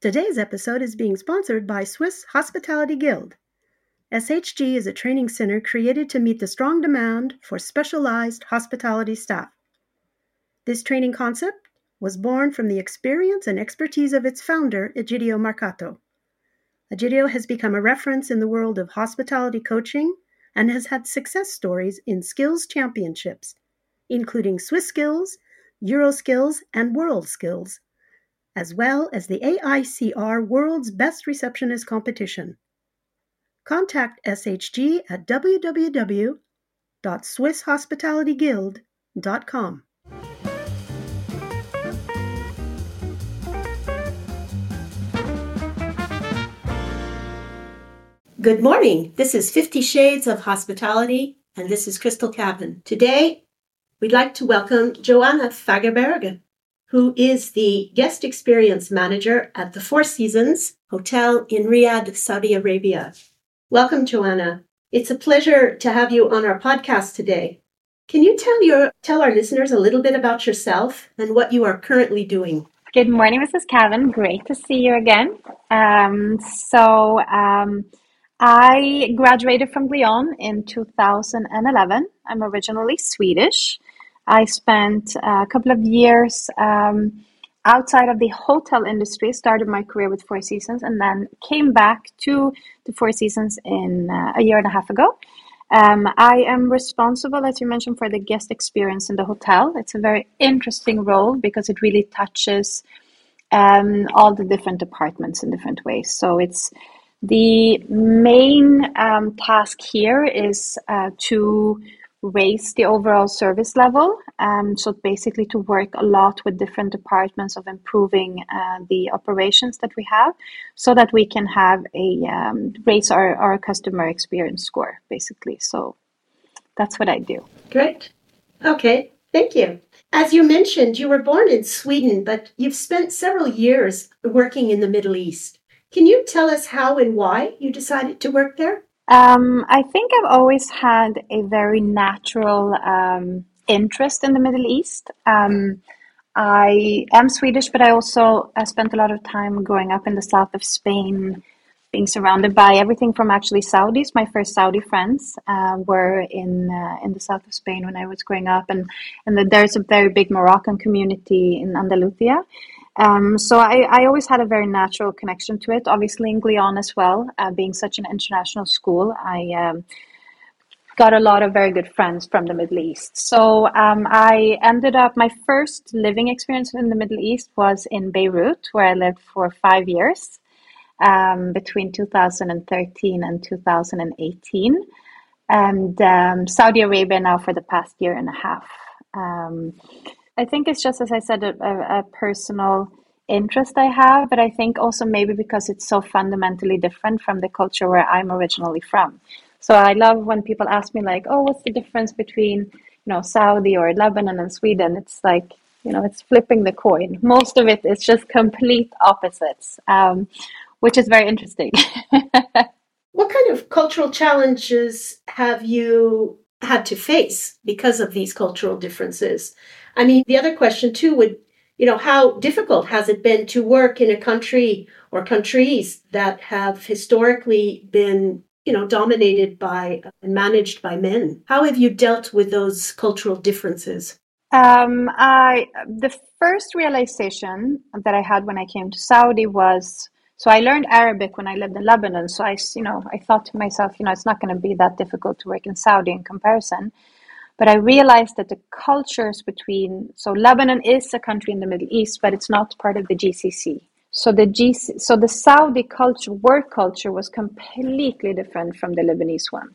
Today's episode is being sponsored by Swiss Hospitality Guild. SHG is a training center created to meet the strong demand for specialized hospitality staff. This training concept was born from the experience and expertise of its founder, Egidio Marcato. Egidio has become a reference in the world of hospitality coaching and has had success stories in skills championships, including Swiss Skills, Euro Skills, and World Skills as well as the AICR World's Best Receptionist Competition. Contact SHG at www.swisshospitalityguild.com. Good morning. This is 50 Shades of Hospitality, and this is Crystal Cabin. Today, we'd like to welcome Johanna Fagerberg who is the guest experience manager at the Four Seasons Hotel in Riyadh, Saudi Arabia. Welcome, Johanna. It's a pleasure to have you on our podcast today. Can you tell your tell our listeners a little bit about yourself and what you are currently doing? Good morning, Mrs. Kevin. Great to see you again. Um, so, um, I graduated from Glion in 2011. I'm originally Swedish. I spent a couple of years um, outside of the hotel industry, started my career with Four Seasons, and then came back to the Four Seasons in uh, a year and a half ago. Um, I am responsible, as you mentioned, for the guest experience in the hotel. It's a very interesting role because it really touches um, all the different departments in different ways. So it's the main um, task here is uh, to raise the overall service level. Um, so basically to work a lot with different departments of improving uh, the operations that we have so that we can have a um, raise our, our customer experience score basically. So that's what I do. Great. Okay. Thank you. As you mentioned, you were born in Sweden, but you've spent several years working in the Middle East. Can you tell us how and why you decided to work there? Um, I think I've always had a very natural um, interest in the Middle East. Um, I am Swedish, but I also I spent a lot of time growing up in the south of Spain, being surrounded by everything from actually Saudis. My first Saudi friends uh, were in uh, in the south of Spain when I was growing up, and and the, there's a very big Moroccan community in Andalusia. Um, so I, I always had a very natural connection to it. Obviously, in Glion as well, uh, being such an international school, I um, got a lot of very good friends from the Middle East. So um, I ended up, my first living experience in the Middle East was in Beirut, where I lived for five years um, between 2013 and 2018. And um, Saudi Arabia now for the past year and a half. I think it's just as I said, a, a, a personal interest I have, but I think also maybe because it's so fundamentally different from the culture where I'm originally from. So I love when people ask me like, "Oh, what's the difference between you know Saudi or Lebanon and Sweden?" It's like you know, it's flipping the coin. Most of it is just complete opposites, um, which is very interesting. what kind of cultural challenges have you had to face because of these cultural differences? I mean, the other question too would, you know, how difficult has it been to work in a country or countries that have historically been, you know, dominated by and managed by men? How have you dealt with those cultural differences? Um, I the first realization that I had when I came to Saudi was so I learned Arabic when I lived in Lebanon. So I, you know, I thought to myself, you know, it's not going to be that difficult to work in Saudi in comparison. But I realized that the cultures between so Lebanon is a country in the Middle East, but it's not part of the GCC. So the GC, so the Saudi culture, work culture, was completely different from the Lebanese one.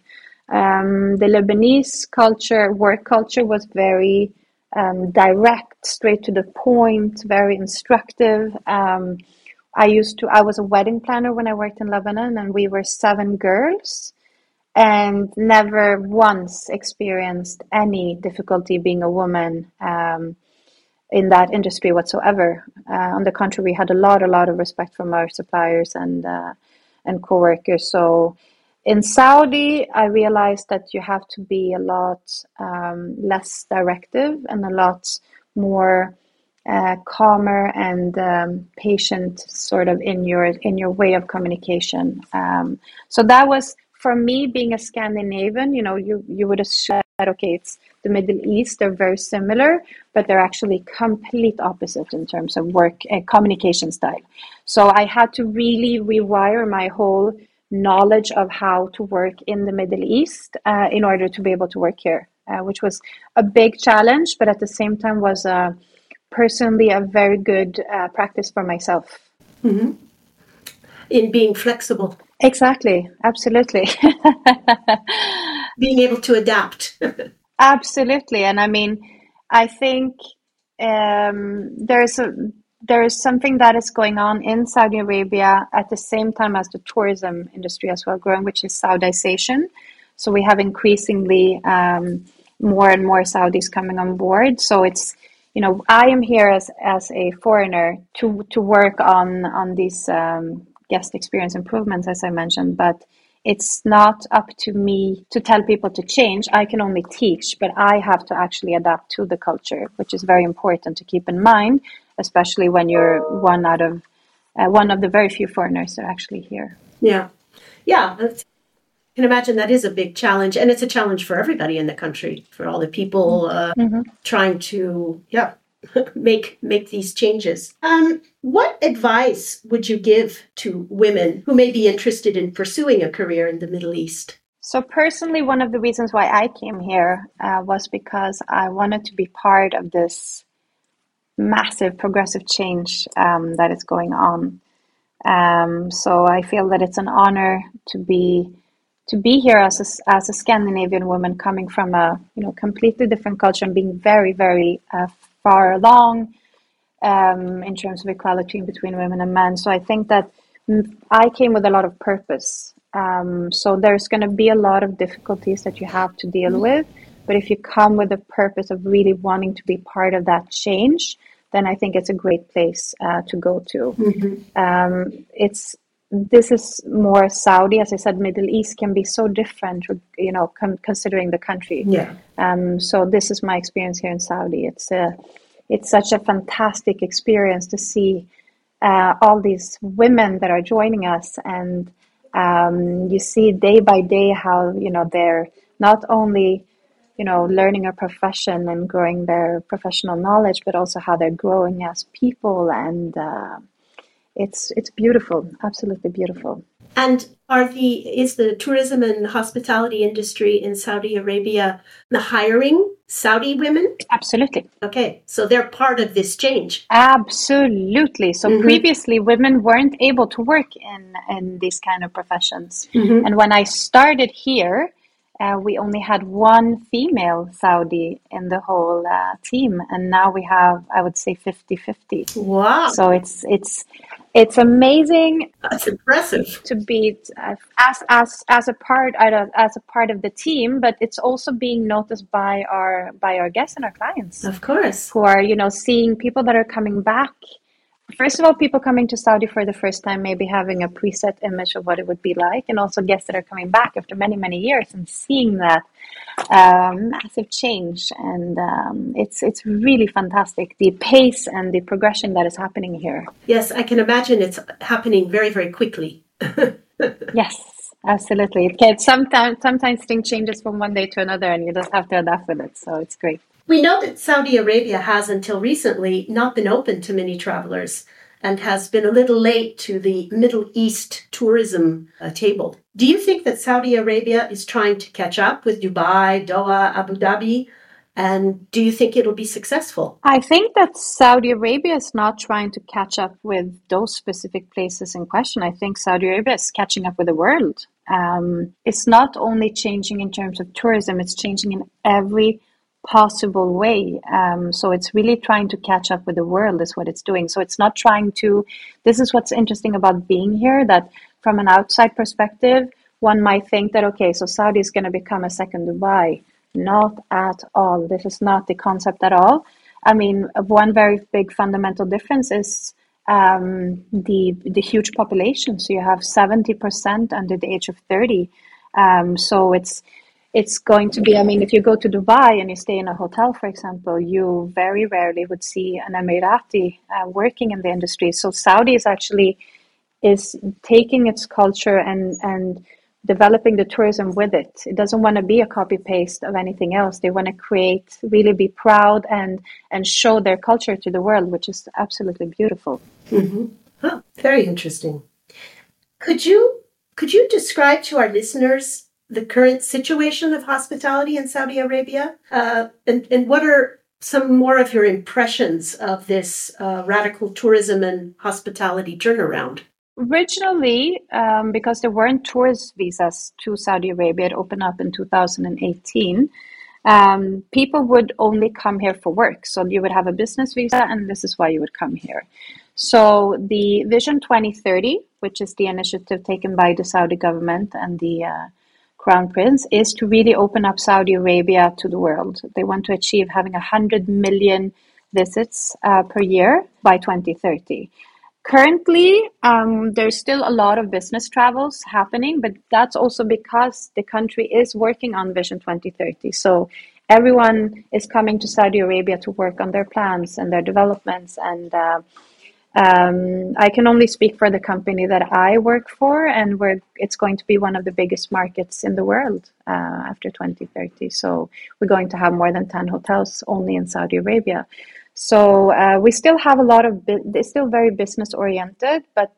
Um, the Lebanese culture, work culture, was very um, direct, straight to the point, very instructive. Um, I used to. I was a wedding planner when I worked in Lebanon, and we were seven girls and never once experienced any difficulty being a woman um, in that industry whatsoever. Uh, on the contrary, we had a lot, a lot of respect from our suppliers and uh, and coworkers. So in Saudi, I realized that you have to be a lot um, less directive and a lot more uh, calmer and um, patient sort of in your in your way of communication. Um, so that was for me being a Scandinavian. You know, you you would have said, okay, it's the Middle East. They're very similar, but they're actually complete opposite in terms of work and communication style. So I had to really rewire my whole knowledge of how to work in the Middle East uh, in order to be able to work here, uh, which was a big challenge, but at the same time was uh, personally a very good uh, practice for myself. Mm-hmm. In being flexible. Exactly, absolutely. being able to adapt. absolutely, and I mean, I think um, there's a there is something that is going on in Saudi Arabia at the same time as the tourism industry as well growing, which is Saudization. So we have increasingly um, more and more Saudis coming on board. So it's you know I am here as as a foreigner to to work on on these um, guest experience improvements as I mentioned, but it's not up to me to tell people to change. I can only teach, but I have to actually adapt to the culture, which is very important to keep in mind especially when you're one out of uh, one of the very few foreigners that are actually here. Yeah, yeah. I can imagine that is a big challenge, and it's a challenge for everybody in the country, for all the people uh, mm-hmm. trying to yeah make make these changes. Um, what advice would you give to women who may be interested in pursuing a career in the Middle East? So personally, one of the reasons why I came here uh, was because I wanted to be part of this massive progressive change um, that is going on. Um, so I feel that it's an honor to be to be here as a, as a Scandinavian woman coming from a you know completely different culture and being very very uh, far along um, in terms of equality between women and men. So I think that I came with a lot of purpose. Um, so there's going to be a lot of difficulties that you have to deal with. But if you come with the purpose of really wanting to be part of that change, then I think it's a great place uh, to go to. Mm-hmm. Um, it's this is more Saudi, as I said. Middle East can be so different, you know, considering the country. Yeah. Um, so this is my experience here in Saudi. It's a, it's such a fantastic experience to see uh, all these women that are joining us, and um, you see day by day how you know they're not only you know, learning a profession and growing their professional knowledge, but also how they're growing as people, and uh, it's it's beautiful, absolutely beautiful. And are the is the tourism and hospitality industry in Saudi Arabia the hiring Saudi women? Absolutely. Okay, so they're part of this change. Absolutely. So mm-hmm. previously, women weren't able to work in in these kind of professions, mm-hmm. and when I started here uh, we only had one female Saudi in the whole uh, team, and now we have, I would say, 50-50. Wow! So it's it's it's amazing. That's impressive to be uh, as as as a part as a part of the team, but it's also being noticed by our by our guests and our clients, of course, who are you know seeing people that are coming back First of all, people coming to Saudi for the first time, maybe having a preset image of what it would be like, and also guests that are coming back after many, many years and seeing that um, massive change. And um, it's it's really fantastic the pace and the progression that is happening here. Yes, I can imagine it's happening very, very quickly. yes, absolutely. It can sometimes sometimes things changes from one day to another, and you just have to adapt with it. So it's great. We know that Saudi Arabia has until recently not been open to many travelers and has been a little late to the Middle East tourism uh, table. Do you think that Saudi Arabia is trying to catch up with Dubai, Doha, Abu Dhabi? And do you think it'll be successful? I think that Saudi Arabia is not trying to catch up with those specific places in question. I think Saudi Arabia is catching up with the world. Um, it's not only changing in terms of tourism, it's changing in every possible way. Um, so it's really trying to catch up with the world, is what it's doing. So it's not trying to. This is what's interesting about being here that from an outside perspective, one might think that, okay, so Saudi is going to become a second Dubai. Not at all. This is not the concept at all. I mean, one very big fundamental difference is um, the the huge population. So you have seventy percent under the age of thirty. Um, so it's it's going to be, I mean, if you go to Dubai and you stay in a hotel, for example, you very rarely would see an Emirati uh, working in the industry. So Saudi is actually is taking its culture and, and developing the tourism with it. It doesn't want to be a copy paste of anything else. They want to create, really be proud and, and show their culture to the world, which is absolutely beautiful. Mm-hmm. Oh, very interesting. Could you could you describe to our listeners the current situation of hospitality in Saudi Arabia? Uh, and, and what are some more of your impressions of this uh, radical tourism and hospitality turnaround? Originally, um, because there weren't tourist visas to Saudi Arabia, it opened up in 2018. Um, people would only come here for work. So you would have a business visa, and this is why you would come here. So the Vision 2030, which is the initiative taken by the Saudi government and the uh, crown prince is to really open up Saudi Arabia to the world. They want to achieve having 100 million visits uh, per year by 2030. Currently, um, there's still a lot of business travels happening, but that's also because the country is working on Vision 2030. So everyone is coming to Saudi Arabia to work on their plans and their developments and uh, um, I can only speak for the company that I work for, and we're, it's going to be one of the biggest markets in the world uh, after 2030. So we're going to have more than 10 hotels only in Saudi Arabia. So uh, we still have a lot of, it's still very business oriented, but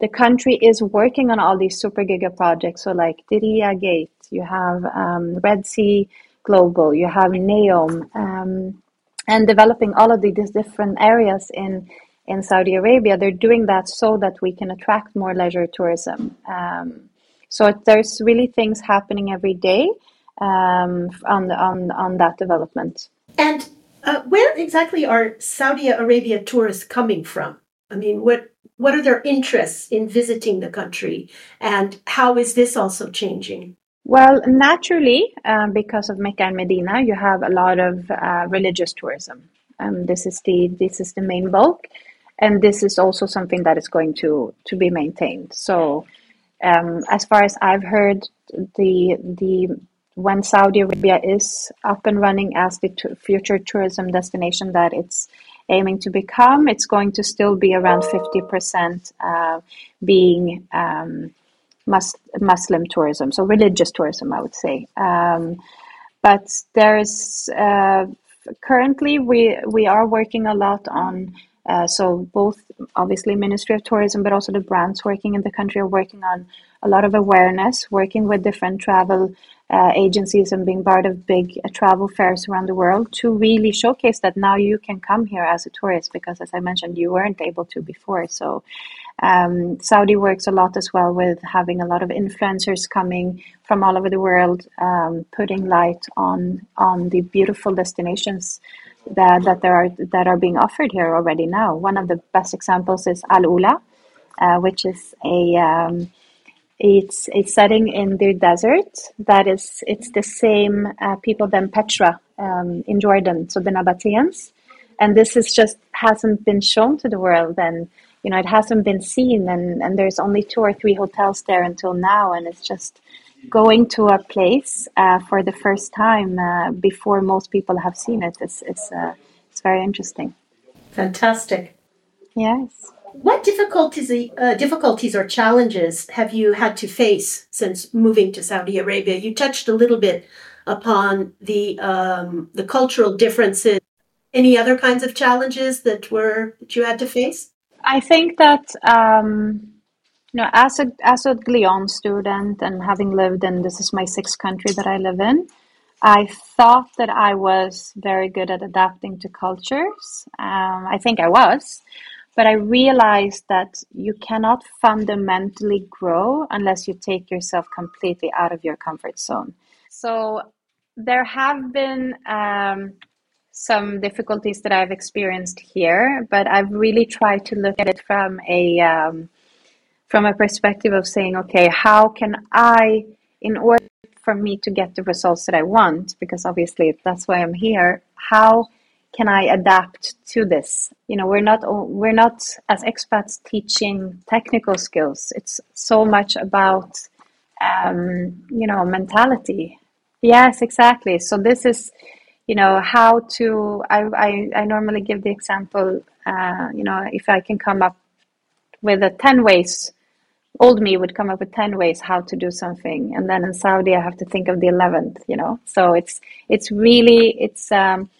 the country is working on all these super giga projects. So like Diriyah Gate, you have um, Red Sea Global, you have Neom, um, and developing all of these different areas in in Saudi Arabia, they're doing that so that we can attract more leisure tourism. Um, so there's really things happening every day um, on, on, on that development. And uh, where exactly are Saudi Arabia tourists coming from? I mean, what what are their interests in visiting the country, and how is this also changing? Well, naturally, um, because of Mecca and Medina, you have a lot of uh, religious tourism. Um, this is the this is the main bulk and this is also something that is going to to be maintained. So, um, as far as I've heard, the the when Saudi Arabia is up and running as the t- future tourism destination that it's aiming to become, it's going to still be around fifty percent uh, being um, mus- Muslim tourism, so religious tourism, I would say. Um, but there's uh, currently we we are working a lot on uh, so both obviously Ministry of Tourism, but also the brands working in the country are working on a lot of awareness, working with different travel uh, agencies and being part of big uh, travel fairs around the world to really showcase that now you can come here as a tourist because, as I mentioned, you weren't able to before. So um, Saudi works a lot as well with having a lot of influencers coming from all over the world, um, putting light on on the beautiful destinations that, that there are that are being offered here already now. One of the best examples is Al Ula, uh, which is a um, it's a setting in the desert that is it's the same uh, people than Petra um, in Jordan, so the Nabateans, and this is just hasn't been shown to the world and you know it hasn't been seen and and there's only two or three hotels there until now and it's just going to a place uh, for the first time uh, before most people have seen it is it's uh, it's very interesting. Fantastic. Yes. What difficulties uh, difficulties or challenges have you had to face since moving to Saudi Arabia? You touched a little bit upon the um, the cultural differences. Any other kinds of challenges that were that you had to face? I think that. Um, you know, as a as a Glion student and having lived in this is my sixth country that I live in, I thought that I was very good at adapting to cultures. Um, I think I was, but I realized that you cannot fundamentally grow unless you take yourself completely out of your comfort zone. So there have been um, some difficulties that I've experienced here, but I've really tried to look at it from a um, from a perspective of saying, okay, how can I, in order for me to get the results that I want, because obviously that's why I'm here, how can I adapt to this? You know, we're not we're not as expats teaching technical skills. It's so much about um, you know mentality Yes, exactly. So this is, you know, how to. I I, I normally give the example. Uh, you know, if I can come up with a ten ways, old me would come up with ten ways how to do something, and then in Saudi I have to think of the eleventh. You know, so it's it's really it's. Um,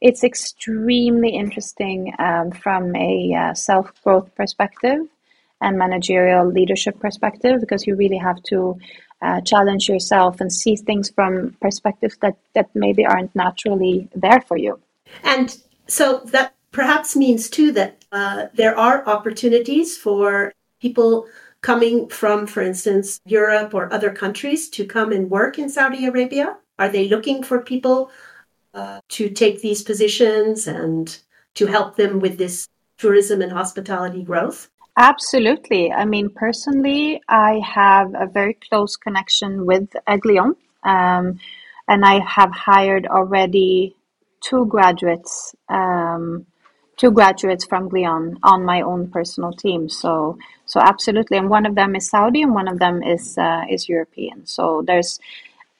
it's extremely interesting um, from a uh, self growth perspective and managerial leadership perspective because you really have to uh, challenge yourself and see things from perspectives that, that maybe aren't naturally there for you. And so that perhaps means too that uh, there are opportunities for people coming from, for instance, Europe or other countries to come and work in Saudi Arabia? Are they looking for people uh, to take these positions and to help them with this tourism and hospitality growth? Absolutely. I mean, personally, I have a very close connection with Glion, um, and I have hired already two graduates, um, two graduates from Glion on my own personal team. So, so absolutely, and one of them is Saudi, and one of them is uh, is European. So there's,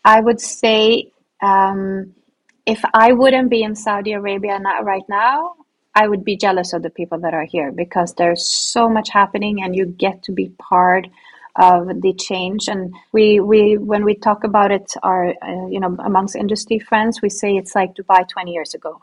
I would say, um, if I wouldn't be in Saudi Arabia right now, I would be jealous of the people that are here because there's so much happening and you get to be part of the change and we we when we talk about it our uh, you know amongst industry friends we say it's like Dubai 20 years ago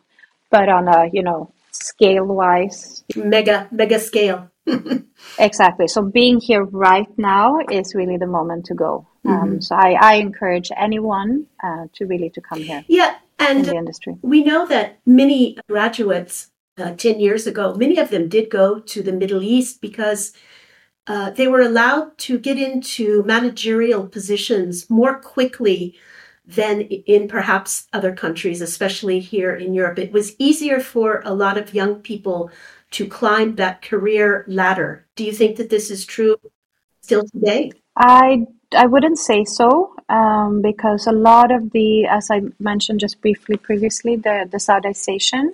but on a you know scale wise mega mega scale. Exactly. So being here right now is really the moment to go. Um, mm-hmm. so I, I encourage anyone uh, to really to come here yeah and the industry. we know that many graduates uh, 10 years ago, many of them did go to the Middle East because uh, they were allowed to get into managerial positions more quickly than in perhaps other countries, especially here in Europe. It was easier for a lot of young people to climb that career ladder. Do you think that this is true still today? I I wouldn't say so um, because a lot of the, as I mentioned just briefly previously, the the Saudization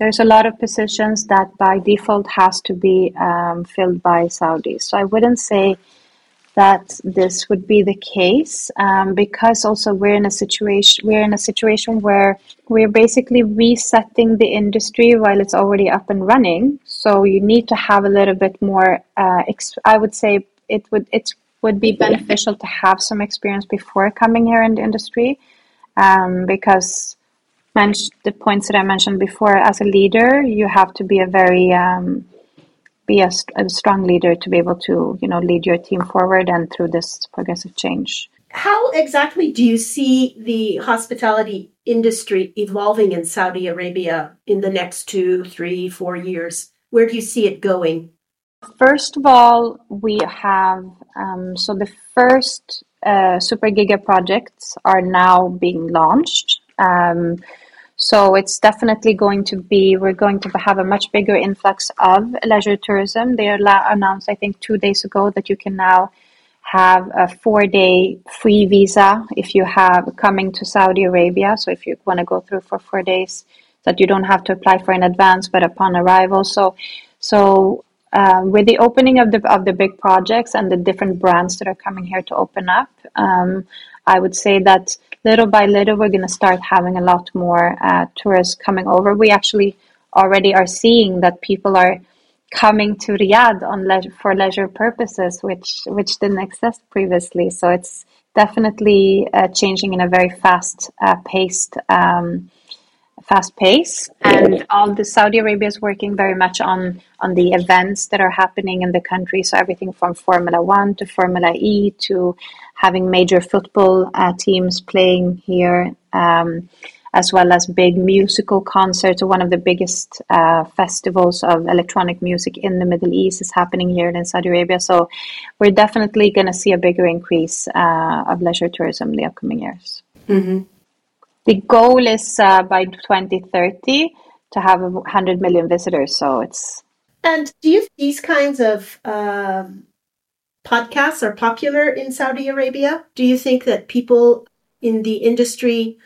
there's a lot of positions that by default has to be um, filled by Saudis. So I wouldn't say that this would be the case um, because also we're in a situation we're in a situation where we're basically resetting the industry while it's already up and running. So you need to have a little bit more. Uh, ex- I would say it would it would be beneficial to have some experience before coming here in the industry um, because the points that I mentioned before, as a leader, you have to be a very um, be a, a, strong leader to be able to you know lead your team forward and through this progressive change. How exactly do you see the hospitality industry evolving in Saudi Arabia in the next two, three, four years? Where do you see it going? First of all, we have um, so the first uh, super giga projects are now being launched. Um, so it's definitely going to be, we're going to have a much bigger influx of leisure tourism. They announced, I think, two days ago that you can now have a four day free visa if you have coming to Saudi Arabia. So if you want to go through for four days, that you don't have to apply for in advance, but upon arrival. So, so um, with the opening of the of the big projects and the different brands that are coming here to open up, um, I would say that little by little, we're going to start having a lot more uh, tourists coming over. We actually already are seeing that people are coming to Riyadh on leisure, for leisure purposes, which which didn't exist previously. So it's definitely uh, changing in a very fast uh, paced um, fast pace and all the Saudi Arabia is working very much on on the events that are happening in the country. So everything from Formula 1 to Formula E to having major football uh, teams playing here um, as well as big musical concerts. One of the biggest uh, festivals of electronic music in the Middle East is happening here in Saudi Arabia. So we're definitely going to see a bigger increase uh, of leisure tourism in the upcoming years. Mm-hmm the goal is uh, by 2030 to have 100 million visitors. So it's. And do you these kinds of um, podcasts are popular in Saudi Arabia? Do you think that people in the industry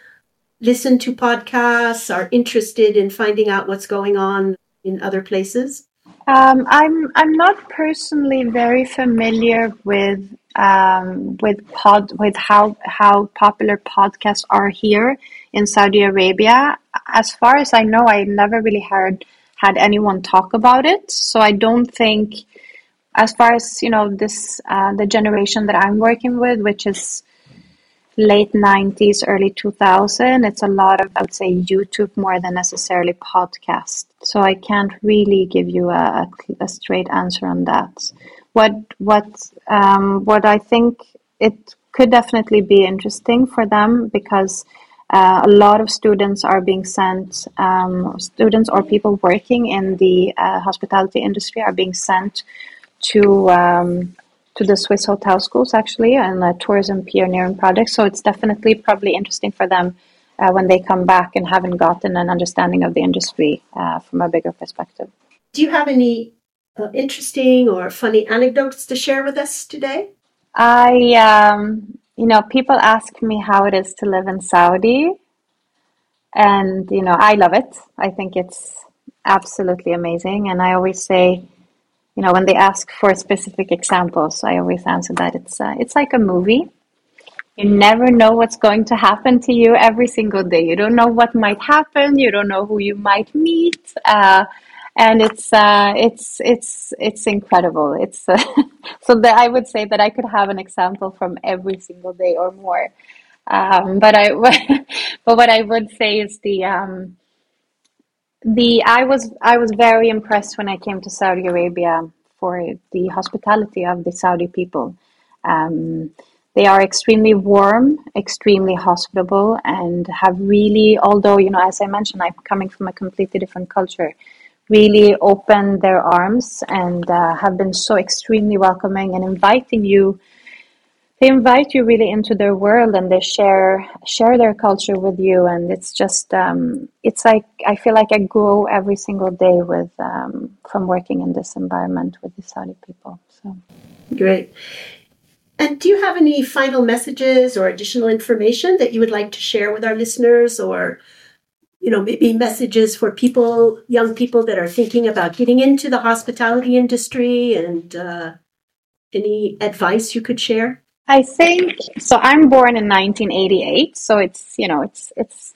listen to podcasts, are interested in finding out what's going on in other places? Um, I'm I'm not personally very familiar with um, with pod with how how popular podcasts are here in Saudi Arabia. As far as I know, I never really heard had anyone talk about it. So I don't think, as far as you know, this uh, the generation that I'm working with, which is late 90s, early 2000, it's a lot of, I would say, YouTube more than necessarily podcast. So I can't really give you a, a straight answer on that. What, what, um, what I think it could definitely be interesting for them because uh, a lot of students are being sent, um, students or people working in the uh, hospitality industry are being sent to um, to the Swiss hotel schools actually and the tourism pioneering project. So it's definitely probably interesting for them uh, when they come back and haven't gotten an understanding of the industry uh, from a bigger perspective. Do you have any uh, interesting or funny anecdotes to share with us today? I, um, you know, people ask me how it is to live in Saudi. And, you know, I love it. I think it's absolutely amazing. And I always say, you know, when they ask for specific examples, I always answer that it's uh, it's like a movie. You never know what's going to happen to you every single day. You don't know what might happen. You don't know who you might meet, uh, and it's uh, it's it's it's incredible. It's uh, so that I would say that I could have an example from every single day or more. Um, but I but what I would say is the um, the I was I was very impressed when I came to Saudi Arabia for the hospitality of the Saudi people. Um, they are extremely warm, extremely hospitable, and have really, although you know, as I mentioned, I'm coming from a completely different culture, really opened their arms and uh, have been so extremely welcoming and inviting you they invite you really into their world and they share share their culture with you. And it's just um, it's like i feel like i grow every single day with um, from working in this environment with the saudi people so. Great. And do you have any final messages or additional information that you would like to share with our listeners or you know maybe messages for people young people that are thinking about getting into the hospitality industry and uh, any advice you could share I think so. I'm born in 1988, so it's you know it's it's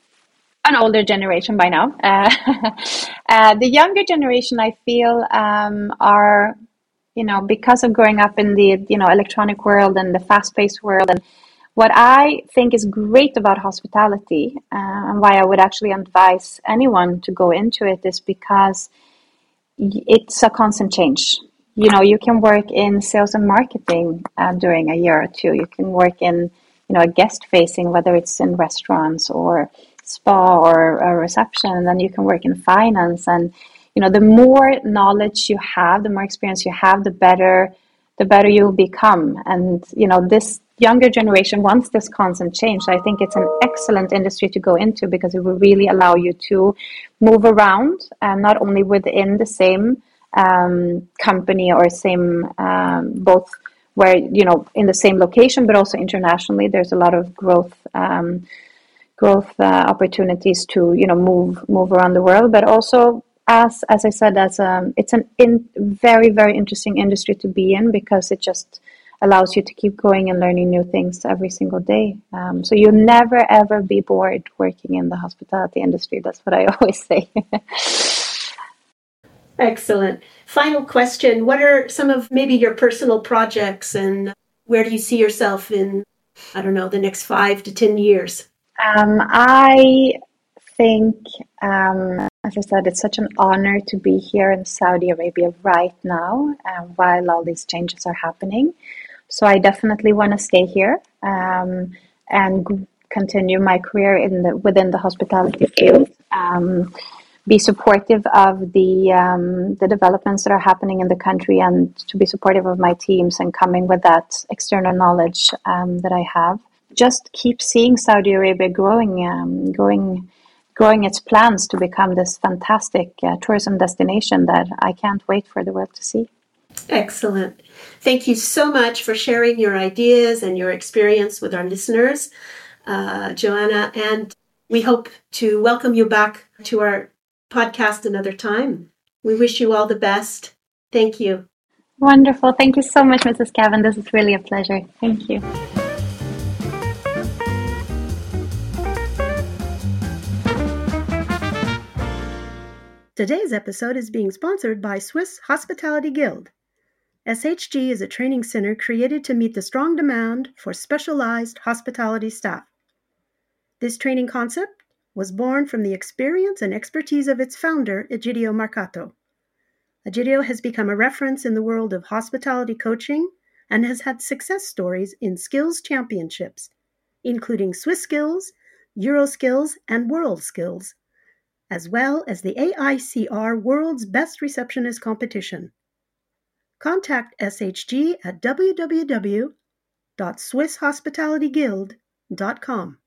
an older generation by now. Uh, uh, the younger generation, I feel, um, are you know because of growing up in the you know electronic world and the fast-paced world, and what I think is great about hospitality uh, and why I would actually advise anyone to go into it is because it's a constant change you know you can work in sales and marketing uh, during a year or two. You can work in you know a guest facing whether it's in restaurants or spa or a reception and then you can work in finance. And you know the more knowledge you have the more experience you have the better the better you'll become. And you know this younger generation wants this constant change. I think it's an excellent industry to go into because it will really allow you to move around and not only within the same um, company or same um, both where you know in the same location but also internationally there's a lot of growth um, growth uh, opportunities to you know move move around the world but also as as I said as um, it's an in very very interesting industry to be in because it just allows you to keep going and learning new things every single day. Um, so you'll never ever be bored working in the hospitality industry. That's what I always say. Excellent. Final question What are some of maybe your personal projects and where do you see yourself in, I don't know, the next five to 10 years? Um, I think, um, as I said, it's such an honor to be here in Saudi Arabia right now uh, while all these changes are happening. So I definitely want to stay here um, and continue my career in the within the hospitality field. Um, be supportive of the um, the developments that are happening in the country and to be supportive of my teams and coming with that external knowledge um, that I have. Just keep seeing Saudi Arabia growing, um, growing, growing its plans to become this fantastic uh, tourism destination that I can't wait for the world to see. Excellent. Thank you so much for sharing your ideas and your experience with our listeners, uh, Johanna. And we hope to welcome you back to our podcast another time. We wish you all the best Thank you. Wonderful. Thank you so much, Mrs. Cavan. This is really a pleasure. Thank you. Today's episode is being sponsored by Swiss Hospitality Guild. SHG is a training center created to meet the strong demand for specialized hospitality staff. This training concept was born from the experience and expertise of its founder, Egidio Marcato. Egidio has become a reference in the world of hospitality coaching and has had success stories in skills championships, including Swiss Skills, Euro Skills, and World Skills, as well as the AICR World's Best Receptionist Competition. Contact SHG at www.swisshospitalityguild.com.